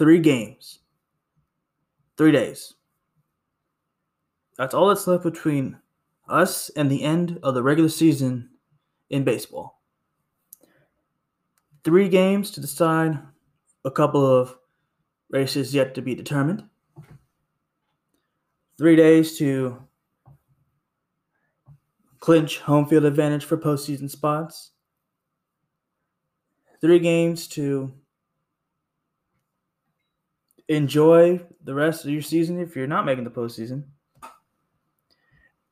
three games, three days. That's all that's left between us and the end of the regular season in baseball. Three games to decide a couple of races yet to be determined. Three days to clinch home field advantage for postseason spots. Three games to enjoy the rest of your season if you're not making the postseason.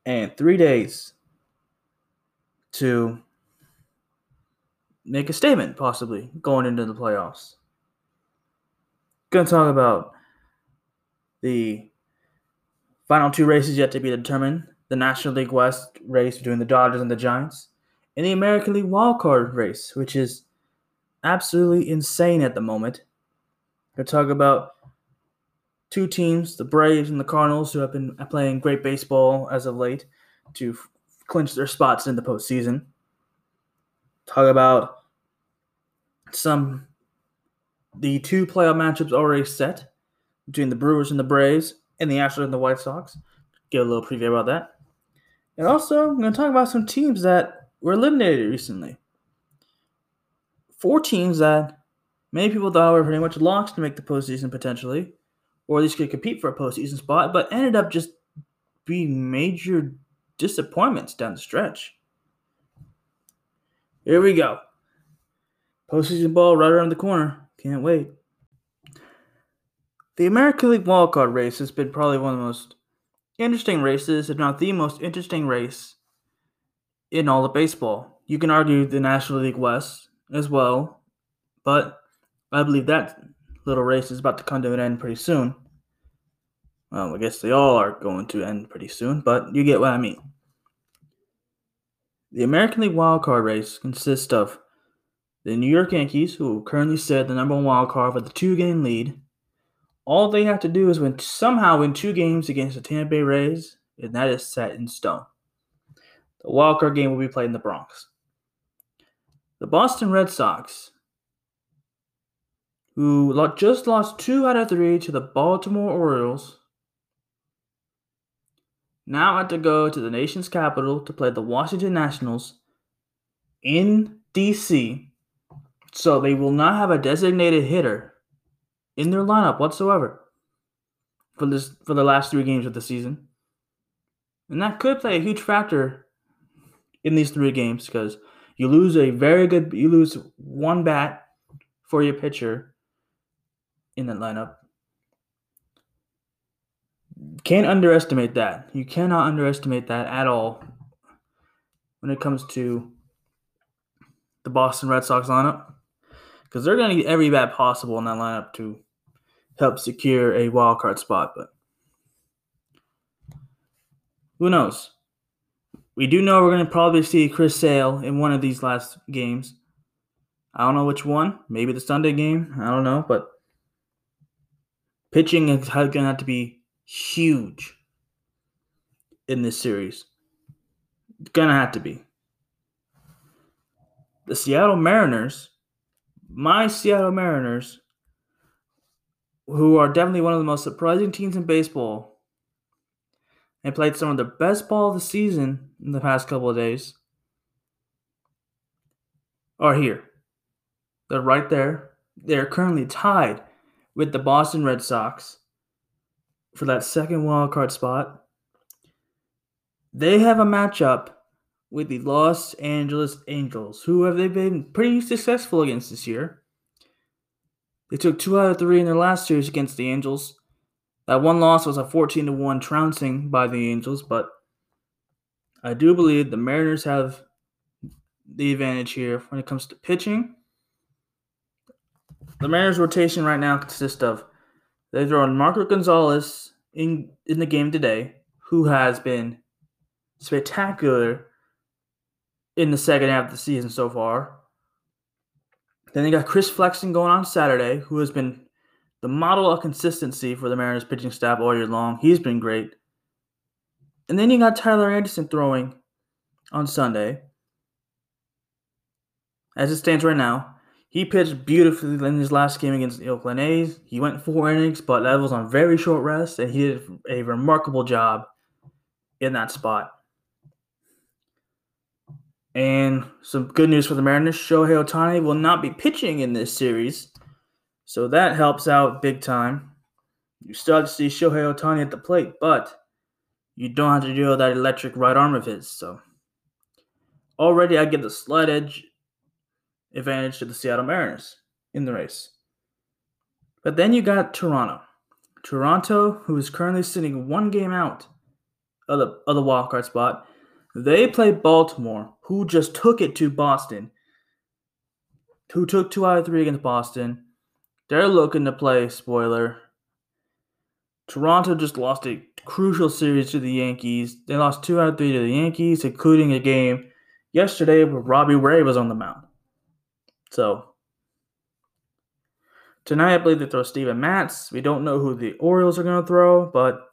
And three days to make a statement, possibly going into the playoffs. Going to talk about the final two races yet to be determined the National League West race between the Dodgers and the Giants, and the American League wildcard race, which is absolutely insane at the moment. Going to talk about two teams, the Braves and the Cardinals, who have been playing great baseball as of late to f- clinch their spots in the postseason. Talk about some the two playoff matchups already set between the Brewers and the Braves and the Astros and the White Sox. Get a little preview about that. And also, I'm going to talk about some teams that were eliminated recently. Four teams that many people thought were pretty much locked to make the postseason potentially, or at least could compete for a postseason spot, but ended up just being major disappointments down the stretch. Here we go. Postseason ball right around the corner. Can't wait. The American League wildcard race has been probably one of the most interesting races, if not the most interesting race in all of baseball. You can argue the National League West as well, but I believe that little race is about to come to an end pretty soon. Well, I guess they all are going to end pretty soon, but you get what I mean. The American League wildcard race consists of the New York Yankees, who currently sit the number one wild card with a two game lead. All they have to do is win somehow win two games against the Tampa Bay Rays, and that is set in stone. The wild card game will be played in the Bronx. The Boston Red Sox, who just lost two out of three to the Baltimore Orioles, now I have to go to the nation's capital to play the Washington Nationals in DC so they will not have a designated hitter in their lineup whatsoever for this for the last three games of the season. And that could play a huge factor in these three games because you lose a very good you lose one bat for your pitcher in that lineup. Can't underestimate that. You cannot underestimate that at all when it comes to the Boston Red Sox lineup because they're going to get every bat possible in that lineup to help secure a wild card spot. But who knows? We do know we're going to probably see Chris Sale in one of these last games. I don't know which one. Maybe the Sunday game. I don't know. But pitching is going to have to be huge in this series. To have to be. The Seattle Mariners my Seattle Mariners, who are definitely one of the most surprising teams in baseball, and played some of the best ball of the season in the past couple of days, are here. They're right there. They're currently tied with the Boston Red Sox for that second wild card spot. They have a matchup with the Los Angeles Angels, who have they been pretty successful against this year. They took two out of three in their last series against the Angels. That one loss was a 14 to 1 trouncing by the Angels, but I do believe the Mariners have the advantage here when it comes to pitching. The Mariners' rotation right now consists of they throw in Marco Gonzalez in, in the game today, who has been spectacular in the second half of the season so far. Then they got Chris Flexen going on Saturday, who has been the model of consistency for the Mariners pitching staff all year long. He's been great. And then you got Tyler Anderson throwing on Sunday. As it stands right now, He pitched beautifully in his last game against the Oakland A's. He went four innings, but that was on very short rest, and he did a remarkable job in that spot. And some good news for the Mariners Shohei Ohtani will not be pitching in this series. So that helps out big time. You still have to see Shohei Ohtani at the plate, but you don't have to deal with that electric right arm of his. So already I give the slight edge advantage to the Seattle Mariners in the race. But then you got Toronto. Toronto, who is currently sitting one game out of the, of the wild card spot, they play Baltimore, who just took it to Boston, who took two out of three against Boston. They're looking to play spoiler. Toronto just lost a crucial series to the Yankees. They lost two out of three to the Yankees, including a game yesterday where Robbie Ray was on the mound. So tonight, I believe they throw Steven Matz. We don't know who the Orioles are going to throw, but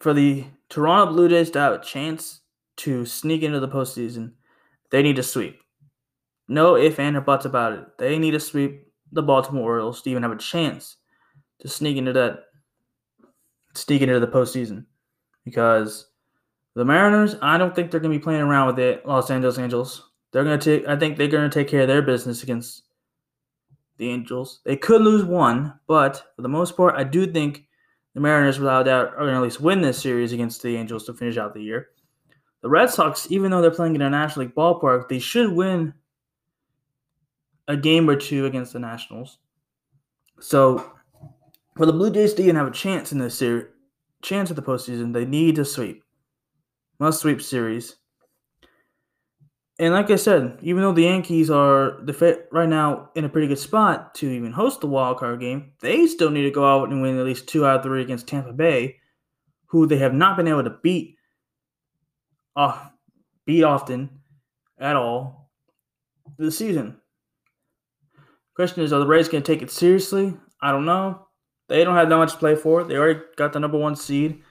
for the Toronto Blue Jays to have a chance to sneak into the postseason, they need to sweep. No if, and, or buts about it. They need to sweep the Baltimore Orioles to even have a chance to sneak into that, sneak into the postseason. Because the Mariners, I don't think they're going to be playing around with it. Los Angeles Angels. They're going to take. I think they're going to take care of their business against the Angels. They could lose one, but for the most part, I do think the Mariners, without doubt, are going to at least win this series against the Angels to finish out the year. The Red Sox, even though they're playing in a National League ballpark, they should win a game or two against the Nationals. So, for the Blue Jays to even have a chance in this series, chance at the postseason, they need to sweep. Must sweep series. And like I said, even though the Yankees are the right now in a pretty good spot to even host the wild card game, they still need to go out and win at least two out of three against Tampa Bay, who they have not been able to beat off beat often at all this season. Question is, are the Rays going to take it seriously? I don't know. They don't have that much to play for. They already got the number one seed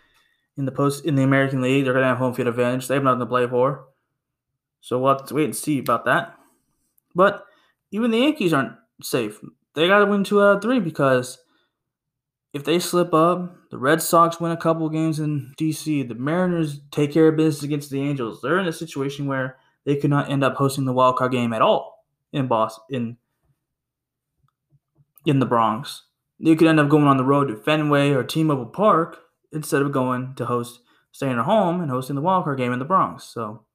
in the post in the American League. They're going to have home field advantage. They have nothing to play for. So we'll have to wait and see about that. But even the Yankees aren't safe. They got to win two out of three because if they slip up, the Red Sox win a couple games in DC, the Mariners take care of business against the Angels. They're in a situation where they could not end up hosting the wild card game at all in Boston in in the Bronx. They could end up going on the road to Fenway or T-Mobile Park instead of going to host staying at home and hosting the wild card game in the Bronx. So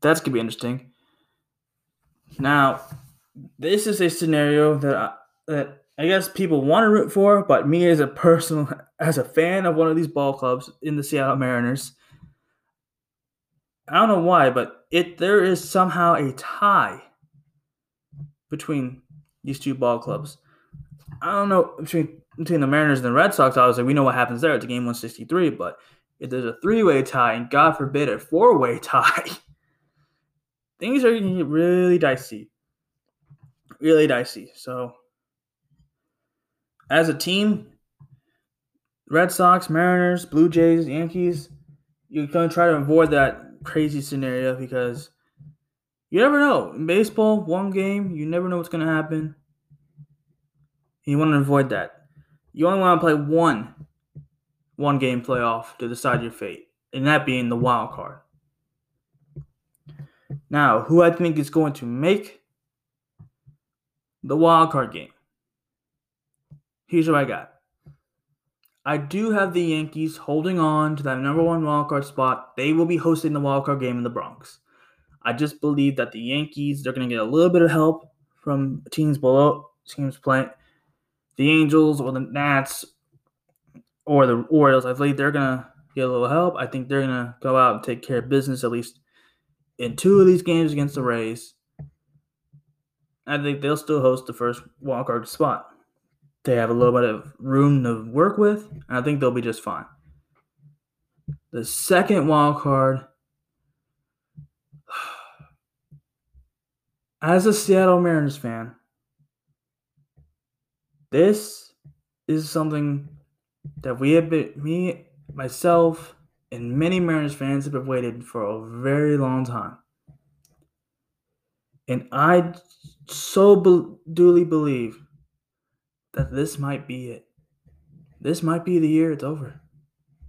that's gonna be interesting. Now, this is a scenario that I, that I guess people want to root for, but me as a personal, as a fan of one of these ball clubs in the Seattle Mariners, I don't know why, but it there is somehow a tie between these two ball clubs. I don't know between between the Mariners and the Red Sox. Obviously, we know what happens there. It's a game 163, but if there's a three way tie, and God forbid a four way tie things are really dicey. Really dicey. So, as a team, Red Sox, Mariners, Blue Jays, Yankees, you're going to try to avoid that crazy scenario because you never know. In baseball, one game, you never know what's going to happen. You want to avoid that. You only want to play one one game playoff to decide your fate, and that being the wild card. Now, who I think is going to make the wild card game? Here's what I got. I do have the Yankees holding on to that number one wild card spot. They will be hosting the wild card game in the Bronx. I just believe that the Yankees they're going to get a little bit of help from teams below teams playing the Angels or the Nats or the Orioles. I believe they're to get a little help. I think they're to go out and take care of business at least in two of these games against the Rays, I think they'll still host the first wildcard spot. They have a little bit of room to work with, and I think they'll be just fine. The second wild card, as a Seattle Mariners fan, this is something that we have been, me, myself, and many Mariners fans have been waiting for a very long time. And I so be- duly believe that this might be it. This might be the year it's over.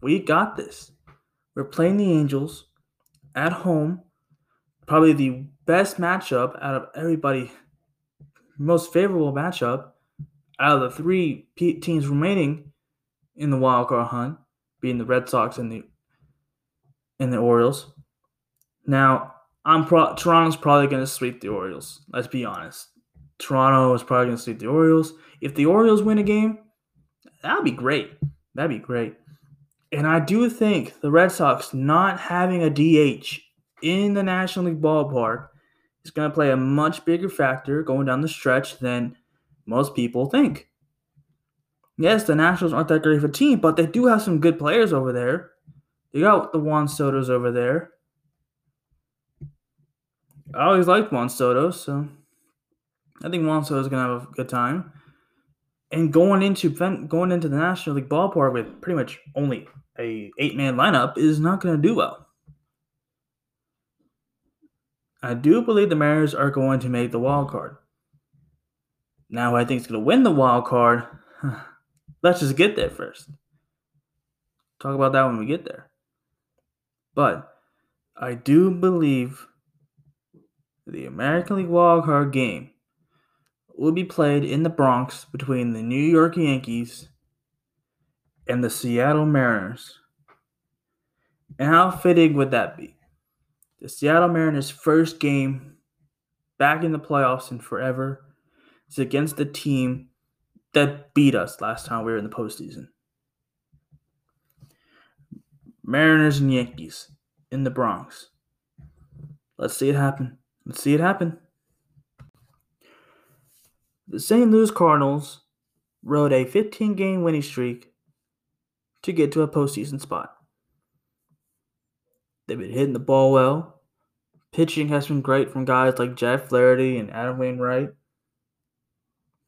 We got this. We're playing the Angels at home. Probably the best matchup out of everybody, most favorable matchup out of the three teams remaining in the wild card hunt, being the Red Sox and the and the Orioles. Now, I'm pro- Toronto's probably going to sweep the Orioles. Let's be honest. Toronto is probably going to sweep the Orioles. If the Orioles win a game, that'd be great. That'd be great. And I do think the Red Sox not having a DH in the National League ballpark is going to play a much bigger factor going down the stretch than most people think. Yes, the Nationals aren't that great of a team, but they do have some good players over there. They got the Juan Soto's over there. I always liked Juan Soto, so I think Juan Soto's gonna have a good time. And going into going into the National League ballpark with pretty much only a eight man lineup is not gonna do well. I do believe the Mariners are going to make the wild card. Now, I think it's going to win the wild card. Let's just get there first. Talk about that when we get there. But I do believe the American League wild card game will be played in the Bronx between the New York Yankees and the Seattle Mariners. And how fitting would that be? The Seattle Mariners' first game back in the playoffs in forever is against the team that beat us last time we were in the postseason. Mariners and Yankees in the Bronx. Let's see it happen. Let's see it happen. The St. Louis Cardinals rode a 15 game winning streak to get to a postseason spot. They've been hitting the ball well. Pitching has been great from guys like Jack Flaherty and Adam Wainwright.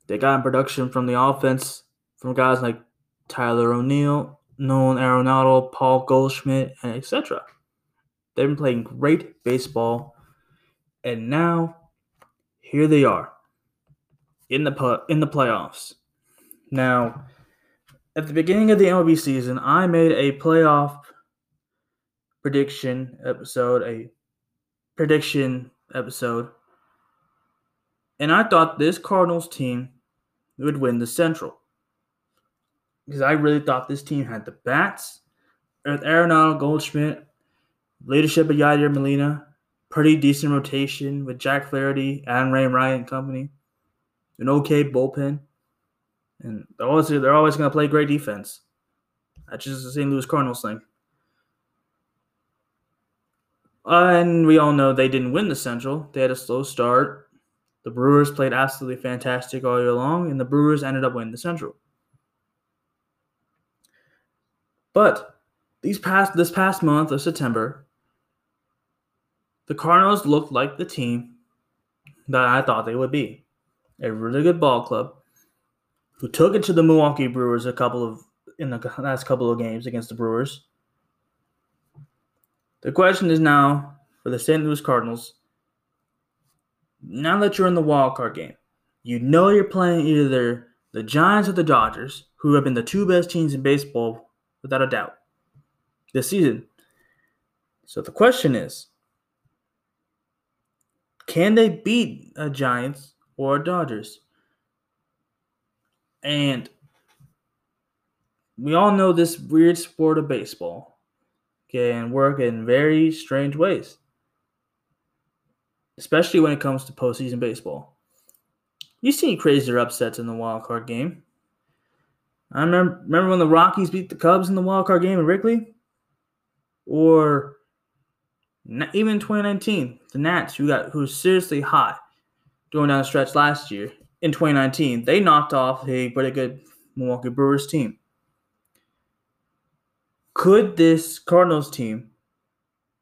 They got in production from the offense from guys like Tyler O'Neill, Nolan Arenado, Paul Goldschmidt, and etc. They've been playing great baseball, and now here they are in the in the playoffs. Now, at the beginning of the MLB season, I made a playoff prediction episode, a prediction episode, and I thought this Cardinals team would win the Central. Because I really thought this team had the bats. With Arenado, Goldschmidt, leadership of Yadier Molina, pretty decent rotation with Jack Flaherty, Adam Wainwright and company, an okay bullpen, and they're always they're always going to play great defense. That's just the St. Louis Cardinals thing. and we all know they didn't win the Central. They had a slow start. The Brewers played absolutely fantastic all year long, and the Brewers ended up winning the Central. But these past this past month of September, the Cardinals looked like the team that I thought they would be. A really good ball club who took it to the Milwaukee Brewers a couple of in the last couple of games against the Brewers. The question is now for the St. Louis Cardinals. Now that you're in the wild card game, you know you're playing either the Giants or the Dodgers, who have been the two best teams in baseball without a doubt this season. So the question is can they beat a Giants or a Dodgers? And we all know this weird sport of baseball can work in very strange ways, especially when it comes to postseason baseball. You've seen crazier upsets in the wild card game. I remember remember when the Rockies beat the Cubs in the wild card game in Wrigley, or even 2019, the Nats who got who was seriously hot going down the stretch last year in 2019, they knocked off a pretty good Milwaukee Brewers team. Could this Cardinals team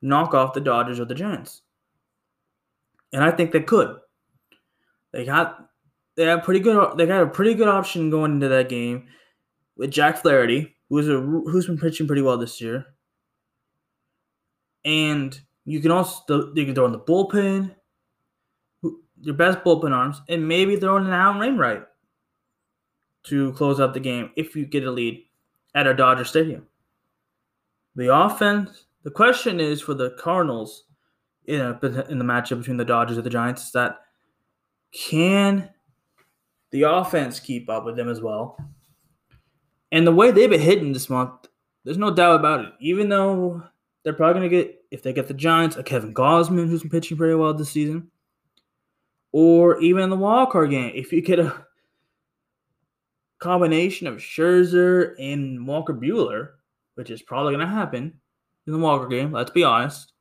knock off the Dodgers or the Giants? And I think they could. They got they have pretty good they got a pretty good option going into that game with Jack Flaherty, who's a who's been pitching pretty well this year. And you can also you can throw in the bullpen. your best bullpen arms, and maybe throwing in Alan Wainwright to close out the game if you get a lead at a Dodger Stadium. The offense, the question is for the Cardinals in, a, in the matchup between the Dodgers and the Giants is that can the offense keep up with them as well? And the way they've been hitting this month, there's no doubt about it. Even though they're probably going to get, if they get the Giants, a Kevin Gausman who's been pitching pretty well this season, or even in the wild card game, if you get a combination of Scherzer and Walker Buehler, which is probably going to happen in the Walker game, let's be honest.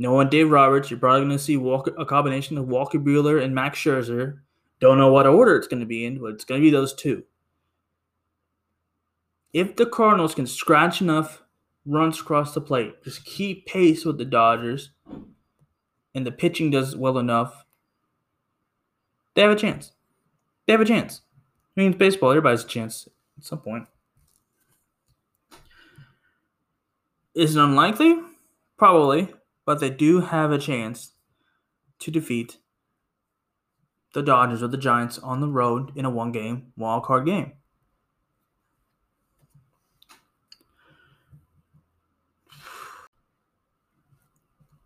No one Dave Roberts, you're probably going to see Walker, a combination of Walker Buehler and Max Scherzer. Don't know what order it's going to be in, but it's going to be those two. If the Cardinals can scratch enough runs across the plate, just keep pace with the Dodgers, and the pitching does well enough, they have a chance. They have a chance. I mean, baseball, everybody has a chance at some point. Is it unlikely? Probably, but they do have a chance to defeat the Dodgers or the Giants on the road in a one game wild card game.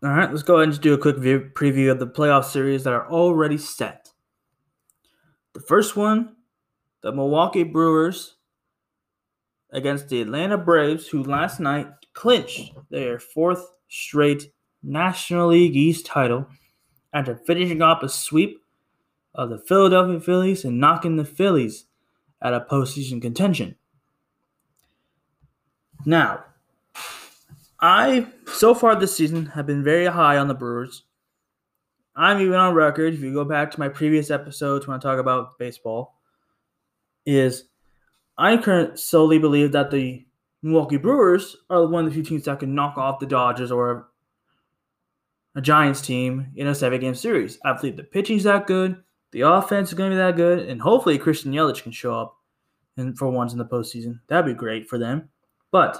All right, let's go ahead and just do a quick view, preview of the playoff series that are already set. The first one, the Milwaukee Brewers against the Atlanta Braves, who last night clinched their fourth straight National League East title after finishing off a sweep of the Philadelphia Phillies and knocking the Phillies out of postseason contention. Now, I so far this season have been very high on the Brewers. I'm even on record. If you go back to my previous episodes when I talk about baseball, is I currently solely believe that the Milwaukee Brewers are one of the few teams that can knock off the Dodgers or a Giants team in a seven game series. I believe the pitching's that good, the offense is going to be that good, and hopefully Christian Yelich can show up and for once in the postseason. That'd be great for them. But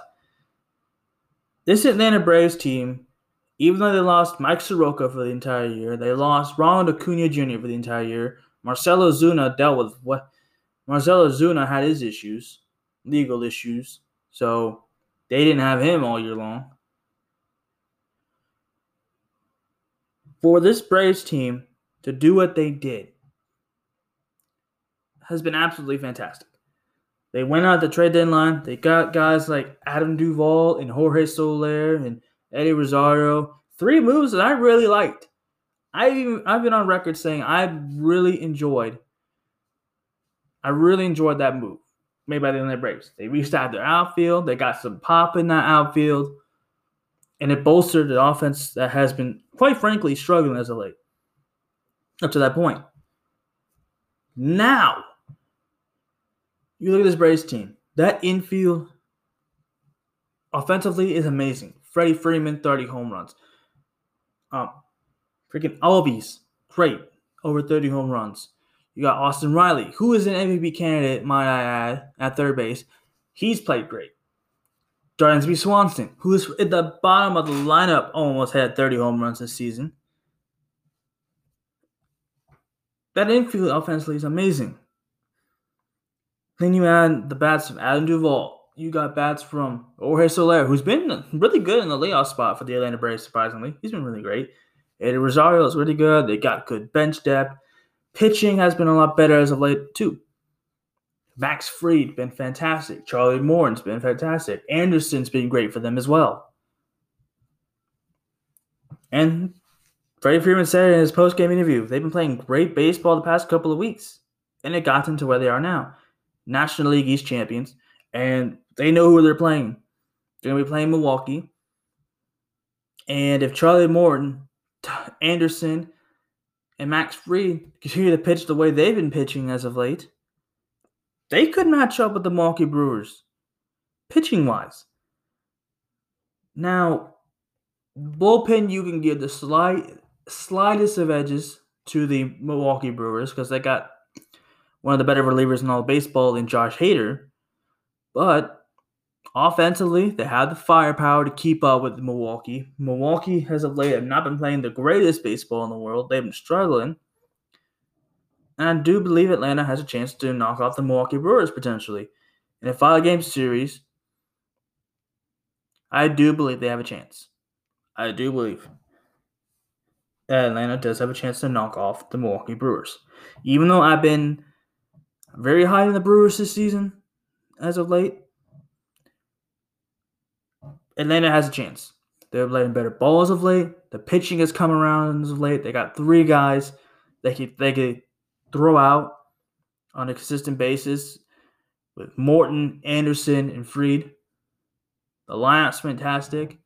this Atlanta Braves team, even though they lost Mike Soroka for the entire year, they lost Ronald Acuna Jr. for the entire year. Marcell Ozuna dealt with what Marcell Ozuna had his issues, legal issues, so they didn't have him all year long. For this Braves team to do what they did has been absolutely fantastic. They went out the trade deadline. They got guys like Adam Duvall and Jorge Soler and Eddie Rosario. Three moves that I really liked. I've even I've been on record saying I really enjoyed. I really enjoyed that move made by the Atlanta Braves. They restarted their outfield. They got some pop in that outfield, and it bolstered the offense that has been, quite frankly, struggling as of late. Up to that point. Now, you look at this Braves team. That infield offensively is amazing. Freddie Freeman, 30 home runs. Um, freaking Albies, great, over 30 home runs. You got Austin Riley, who is an MVP candidate, might I add, at third base. He's played great. Dansby Swanson, who is at the bottom of the lineup, almost had 30 home runs this season. That infield offensively is amazing. Then you add the bats of Adam Duvall. You got bats from Jorge Soler, who's been really good in the layoff spot for the Atlanta Braves, surprisingly. He's been really great. Eddie Rosario is really good. They got good bench depth. Pitching has been a lot better as of late, too. Max Fried's been fantastic. Charlie Morton's been fantastic. Anderson's been great for them as well. And Freddie Freeman said in his post-game interview, they've been playing great baseball the past couple of weeks, and it got them to where they are now. National League East champions, and they know who they're playing. They're going to be playing Milwaukee. And if Charlie Morton, Anderson, and Max Fried continue to pitch the way they've been pitching as of late, they could match up with the Milwaukee Brewers, pitching wise. Now, bullpen, you can give the slight, slightest of edges to the Milwaukee Brewers because they got one of the better relievers in all baseball in Josh Hader. But offensively, they have the firepower to keep up with Milwaukee. Milwaukee has of late have not been playing the greatest baseball in the world. They've been struggling. And I do believe Atlanta has a chance to knock off the Milwaukee Brewers potentially. In a five game series, I do believe they have a chance. I do believe that Atlanta does have a chance to knock off the Milwaukee Brewers. Even though I've been very high in the Brewers this season as of late, Atlanta has a chance. They're playing better ball as of late. The pitching has come around as of late. They got three guys they could they could throw out on a consistent basis with Morton, Anderson, and Fried. The lineup's fantastic.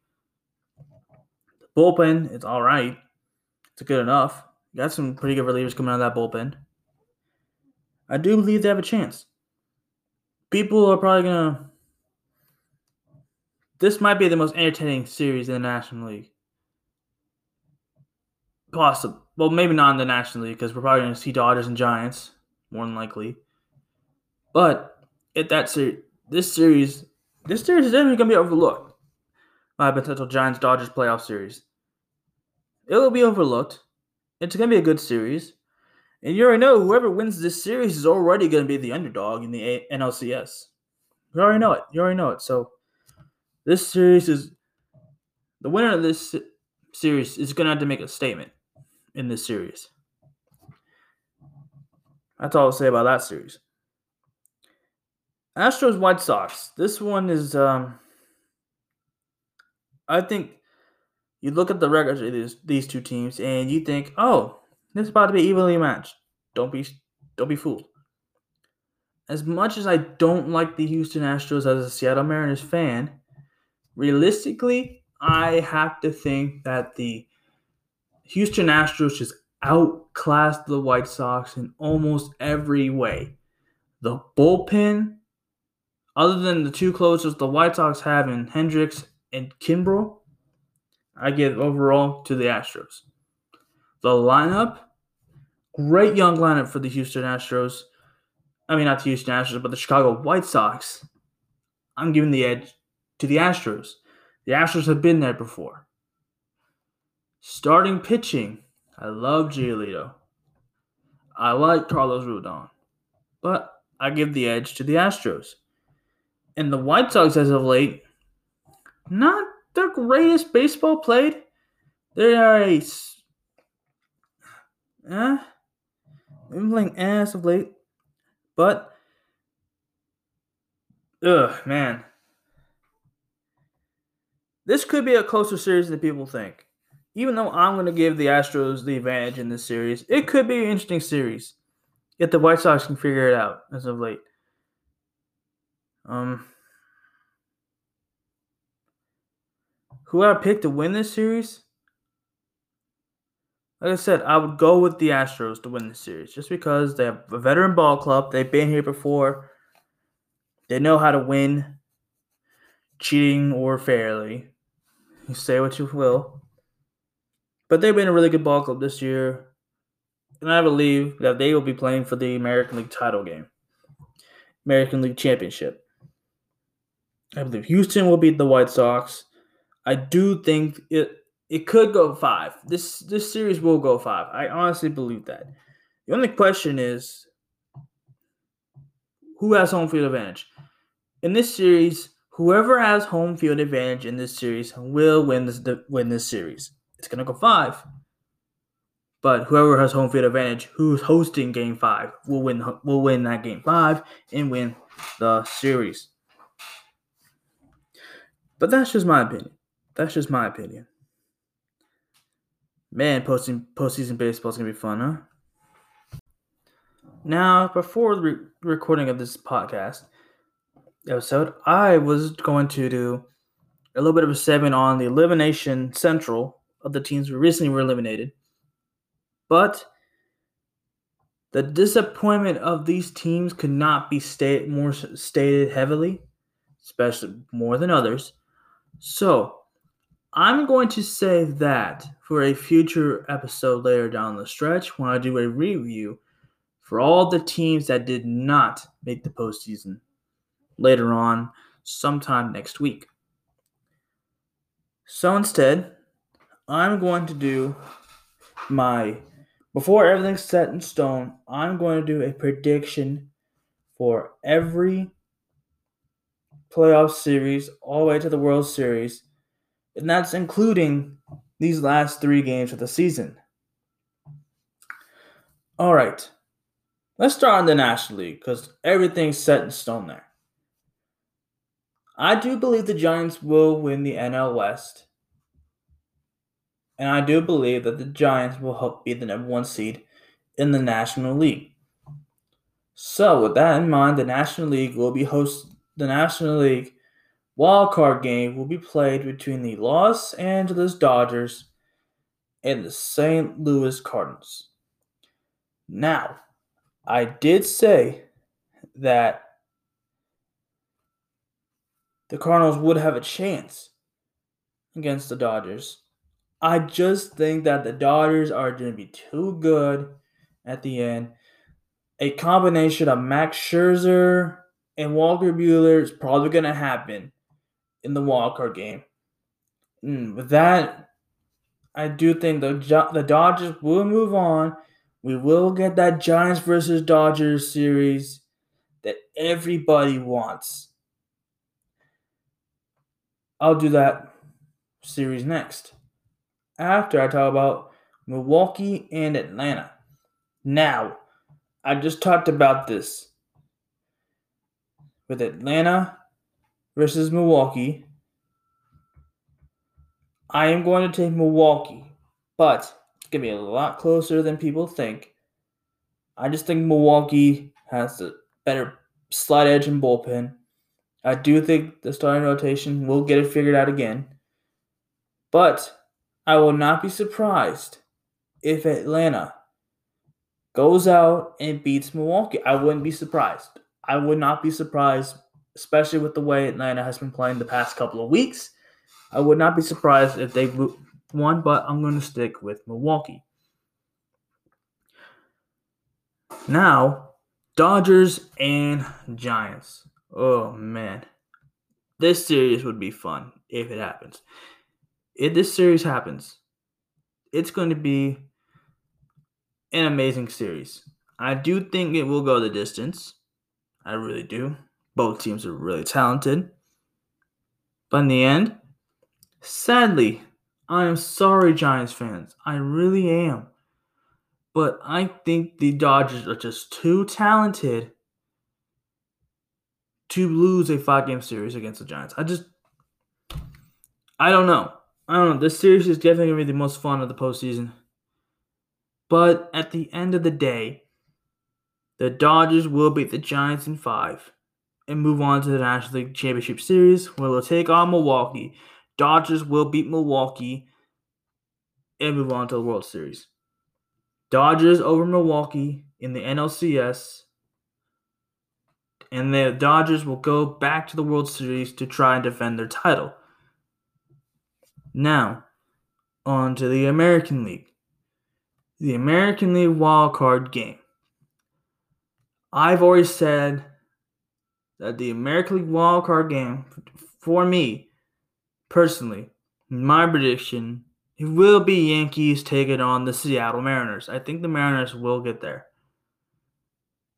The bullpen, it's all right. It's good enough. Got some pretty good relievers coming out of that bullpen. I do believe they have a chance. People are probably gonna. This might be the most entertaining series in the National League. Possible. Well, maybe not in the National League because we're probably gonna see Dodgers and Giants more than likely. But at that series, this series, this series is definitely gonna be overlooked by a potential Giants Dodgers playoff series. It will be overlooked. It's gonna be a good series, and you already know whoever wins this series is already gonna be the underdog in the a- NLCS. You already know it. You already know it. So this series is the winner of this series is gonna have to make a statement in this series. That's all I'll say about that series. Astros White Sox. This one is um I think you look at the records of these, these two teams and you think, "Oh, this is about to be evenly matched." Don't be don't be fooled. As much as I don't like the Houston Astros as a Seattle Mariners fan, realistically, I have to think that the Houston Astros just outclassed the White Sox in almost every way. The bullpen other than the two closers the White Sox have in Hendriks and Kimbrel, I give overall to the Astros. The lineup, great young lineup for the Houston Astros. I mean, not the Houston Astros, but the Chicago White Sox. I'm giving the edge to the Astros. The Astros have been there before. Starting pitching, I love Giolito. I like Carlos Rodon, but I give the edge to the Astros and the White Sox as of late, not the greatest baseball played. They are a eh, been playing ass of late, but ugh, man, this could be a closer series than people think. Even though I'm going to give the Astros the advantage in this series, it could be an interesting series if the White Sox can figure it out as of late. Um, who I picked to win this series? Like I said, I would go with the Astros to win this series just because they have a veteran ball club. They've been here before. They know how to win, cheating or fairly. You say what you will. But they've been a really good ball club this year. And I believe that they will be playing for the American League title game, American League Championship. I believe Houston will beat the White Sox. I do think it it could go five. This this series will go five. I honestly believe that. The only question is who has home field advantage. In this series, whoever has home field advantage in this series will win this win this series. It's gonna go five. But whoever has home field advantage, who's hosting game five, will win will win that game five and win the series. But that's just my opinion. That's just my opinion. Man, posting postseason baseball is gonna be fun, huh? Now, before the re- recording of this podcast episode, I was going to do a little bit of a segment on the elimination central of the teams who recently were eliminated. But the disappointment of these teams could not be state more stated heavily, especially more than others. So, I'm going to save that for a future episode later down the stretch when I do a review for all the teams that did not make the postseason later on, sometime next week. So instead, I'm going to do my before everything's set in stone, I'm going to do a prediction for every playoff series all the way to the World Series, and that's including these last three games of the season. All right, let's start in the National League because everything's set in stone there. I do believe the Giants will win the NL West. And I do believe that the Giants will help be the number one seed in the National League. So, with that in mind, the National League will be host the National League wild card game will be played between the Los Angeles Dodgers and the St. Louis Cardinals. Now, I did say that the Cardinals would have a chance against the Dodgers. I just think that the Dodgers are going to be too good at the end. A combination of Max Scherzer and Walker Buehler is probably going to happen in the wildcard game. And with that, I do think the the Dodgers will move on. We will get that Giants versus Dodgers series that everybody wants. I'll do that series next. After I talk about Milwaukee and Atlanta. Now, I just talked about this with Atlanta versus Milwaukee. I am going to take Milwaukee, but it's going to be a lot closer than people think. I just think Milwaukee has the better slide edge and bullpen. I do think the starting rotation will get it figured out again. But I will not be surprised if Atlanta goes out and beats Milwaukee. I wouldn't be surprised. I would not be surprised, especially with the way Atlanta has been playing the past couple of weeks. I would not be surprised if they won, but I'm going to stick with Milwaukee. Now, Dodgers and Giants. Oh man. This series would be fun if it happens. If this series happens, it's going to be an amazing series. I do think it will go the distance. I really do. Both teams are really talented. But in the end, sadly, I am sorry, Giants fans. I really am. But I think the Dodgers are just too talented to lose a five game series against the Giants. I just, I don't know. I don't know. This series is definitely to be the most fun of the postseason. But at the end of the day, the Dodgers will beat the Giants in five and move on to the National League Championship Series where they'll take on Milwaukee. Dodgers will beat Milwaukee and move on to the World Series. Dodgers over Milwaukee in the NLCS and the Dodgers will go back to the World Series to try and defend their title. Now, on to the American League. The American League wild card game. I've always said that the American League wild card game, for me personally, my prediction, it will be Yankees taking on the Seattle Mariners. I think the Mariners will get there.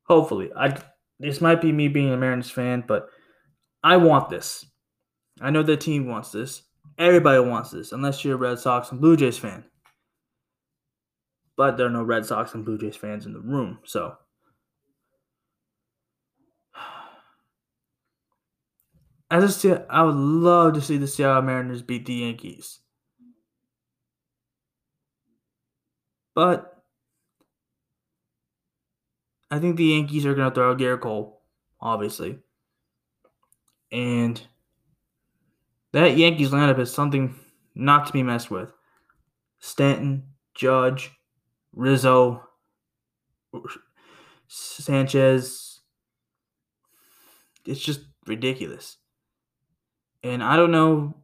Hopefully, I this might be me being a Mariners fan, but I want this. I know the team wants this. Everybody wants this, unless you're a Red Sox and Blue Jays fan. But there are no Red Sox and Blue Jays fans in the room, so. As a, I would love to see the Seattle Mariners beat the Yankees. But I think the Yankees are going to throw out Gerrit Cole, obviously. And that Yankees lineup is something not to be messed with. Stanton, Judge, Rizzo, Sanchez. It's just ridiculous. And I don't know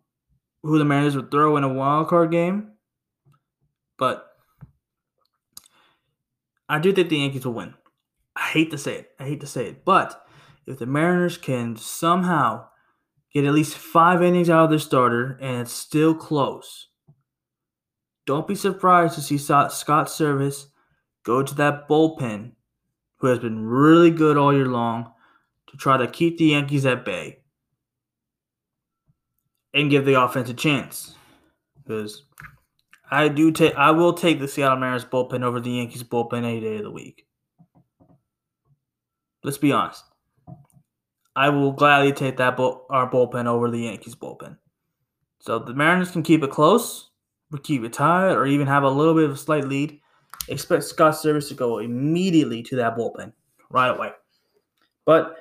who the Mariners would throw in a wild card game, but I do think the Yankees will win. I hate to say it. I hate to say it. But if the Mariners can somehow get at least five innings out of their starter and it's still close, don't be surprised to see Scott Servais go to that bullpen, who has been really good all year long, to try to keep the Yankees at bay and give the offense a chance. Because I do take, I will take the Seattle Mariners bullpen over the Yankees bullpen any day of the week. Let's be honest. I will gladly take that bull, our bullpen over the Yankees bullpen. So the Mariners can keep it close, or keep it tied, or even have a little bit of a slight lead. Expect Scott Servais to go immediately to that bullpen right away. But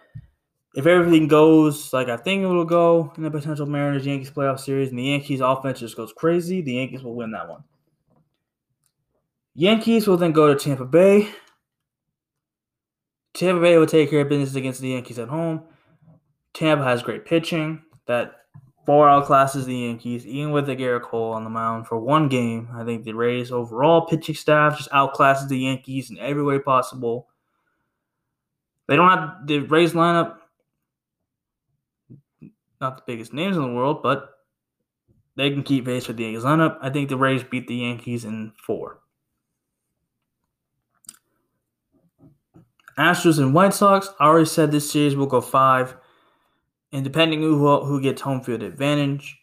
if everything goes like I think it will go in the potential Mariners Yankees playoff series and the Yankees offense just goes crazy, the Yankees will win that one. Yankees will then go to Tampa Bay. Tampa Bay will take care of business against the Yankees at home. Tampa has great pitching that far outclasses the Yankees, even with Gerrit Cole on the mound for one game. I think the Rays' overall pitching staff just outclasses the Yankees in every way possible. They don't have the Rays lineup, not the biggest names in the world, but they can keep pace with the Yankees lineup. I think the Rays beat the Yankees in four. Astros and White Sox. I already said this series will go five. And depending who who gets home field advantage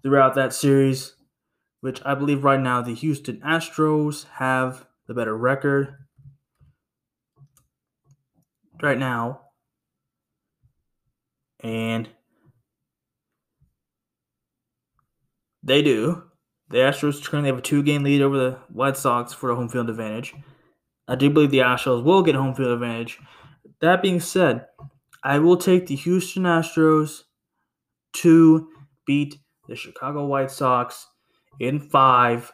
throughout that series, which I believe right now the Houston Astros have the better record right now. And they do. The Astros currently have a two game lead over the White Sox for a home field advantage. I do believe the Astros will get home field advantage. That being said, I will take the Houston Astros to beat the Chicago White Sox in five.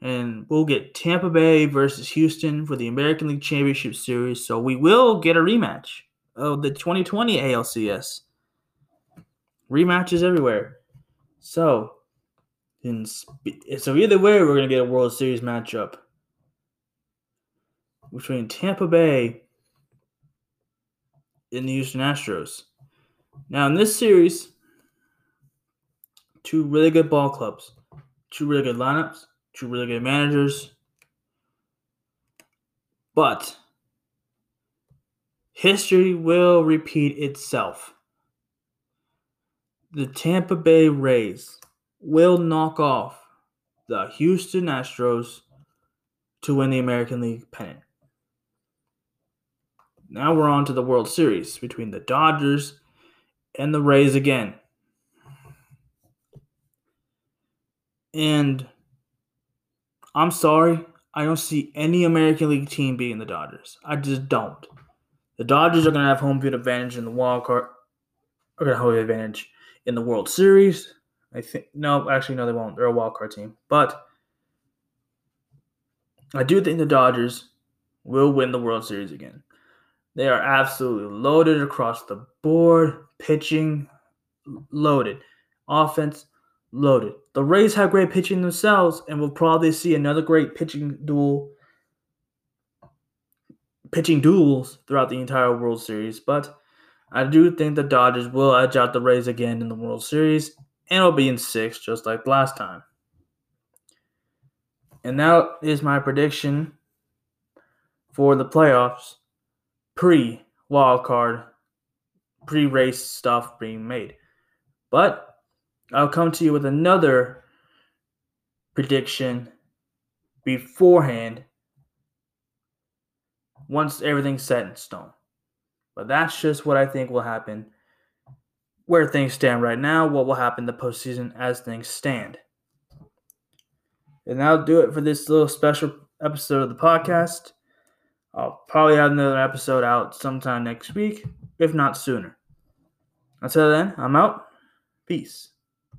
And we'll get Tampa Bay versus Houston for the American League Championship Series. So we will get a rematch of the 2020 ALCS. Rematches everywhere. So, in, so either way, we're going to get a World Series matchup between Tampa Bay and the Houston Astros. Now, in this series, two really good ball clubs, two really good lineups, two really good managers. But history will repeat itself. The Tampa Bay Rays will knock off the Houston Astros to win the American League pennant. Now we're on to the World Series between the Dodgers and the Rays again. And I'm sorry, I don't see any American League team beating the Dodgers. I just don't. The Dodgers are going to have home field advantage in the wild card. Are going to have home advantage in the World Series. I think no, actually no, they won't. They're a wild card team, but I do think the Dodgers will win the World Series again. They are absolutely loaded across the board. Pitching loaded. Offense loaded. The Rays have great pitching themselves, and we'll probably see another great pitching duel, pitching duels throughout the entire World Series. But I do think the Dodgers will edge out the Rays again in the World Series, and it'll be in six, just like last time. And that is my prediction for the playoffs pre wild card, pre race stuff being made. But I'll come to you with another prediction beforehand once everything's set in stone. But that's just what I think will happen where things stand right now, what will happen the postseason as things stand. And that'll do it for this little special episode of the podcast. I'll probably have another episode out sometime next week, if not sooner. Until then, I'm out. Peace.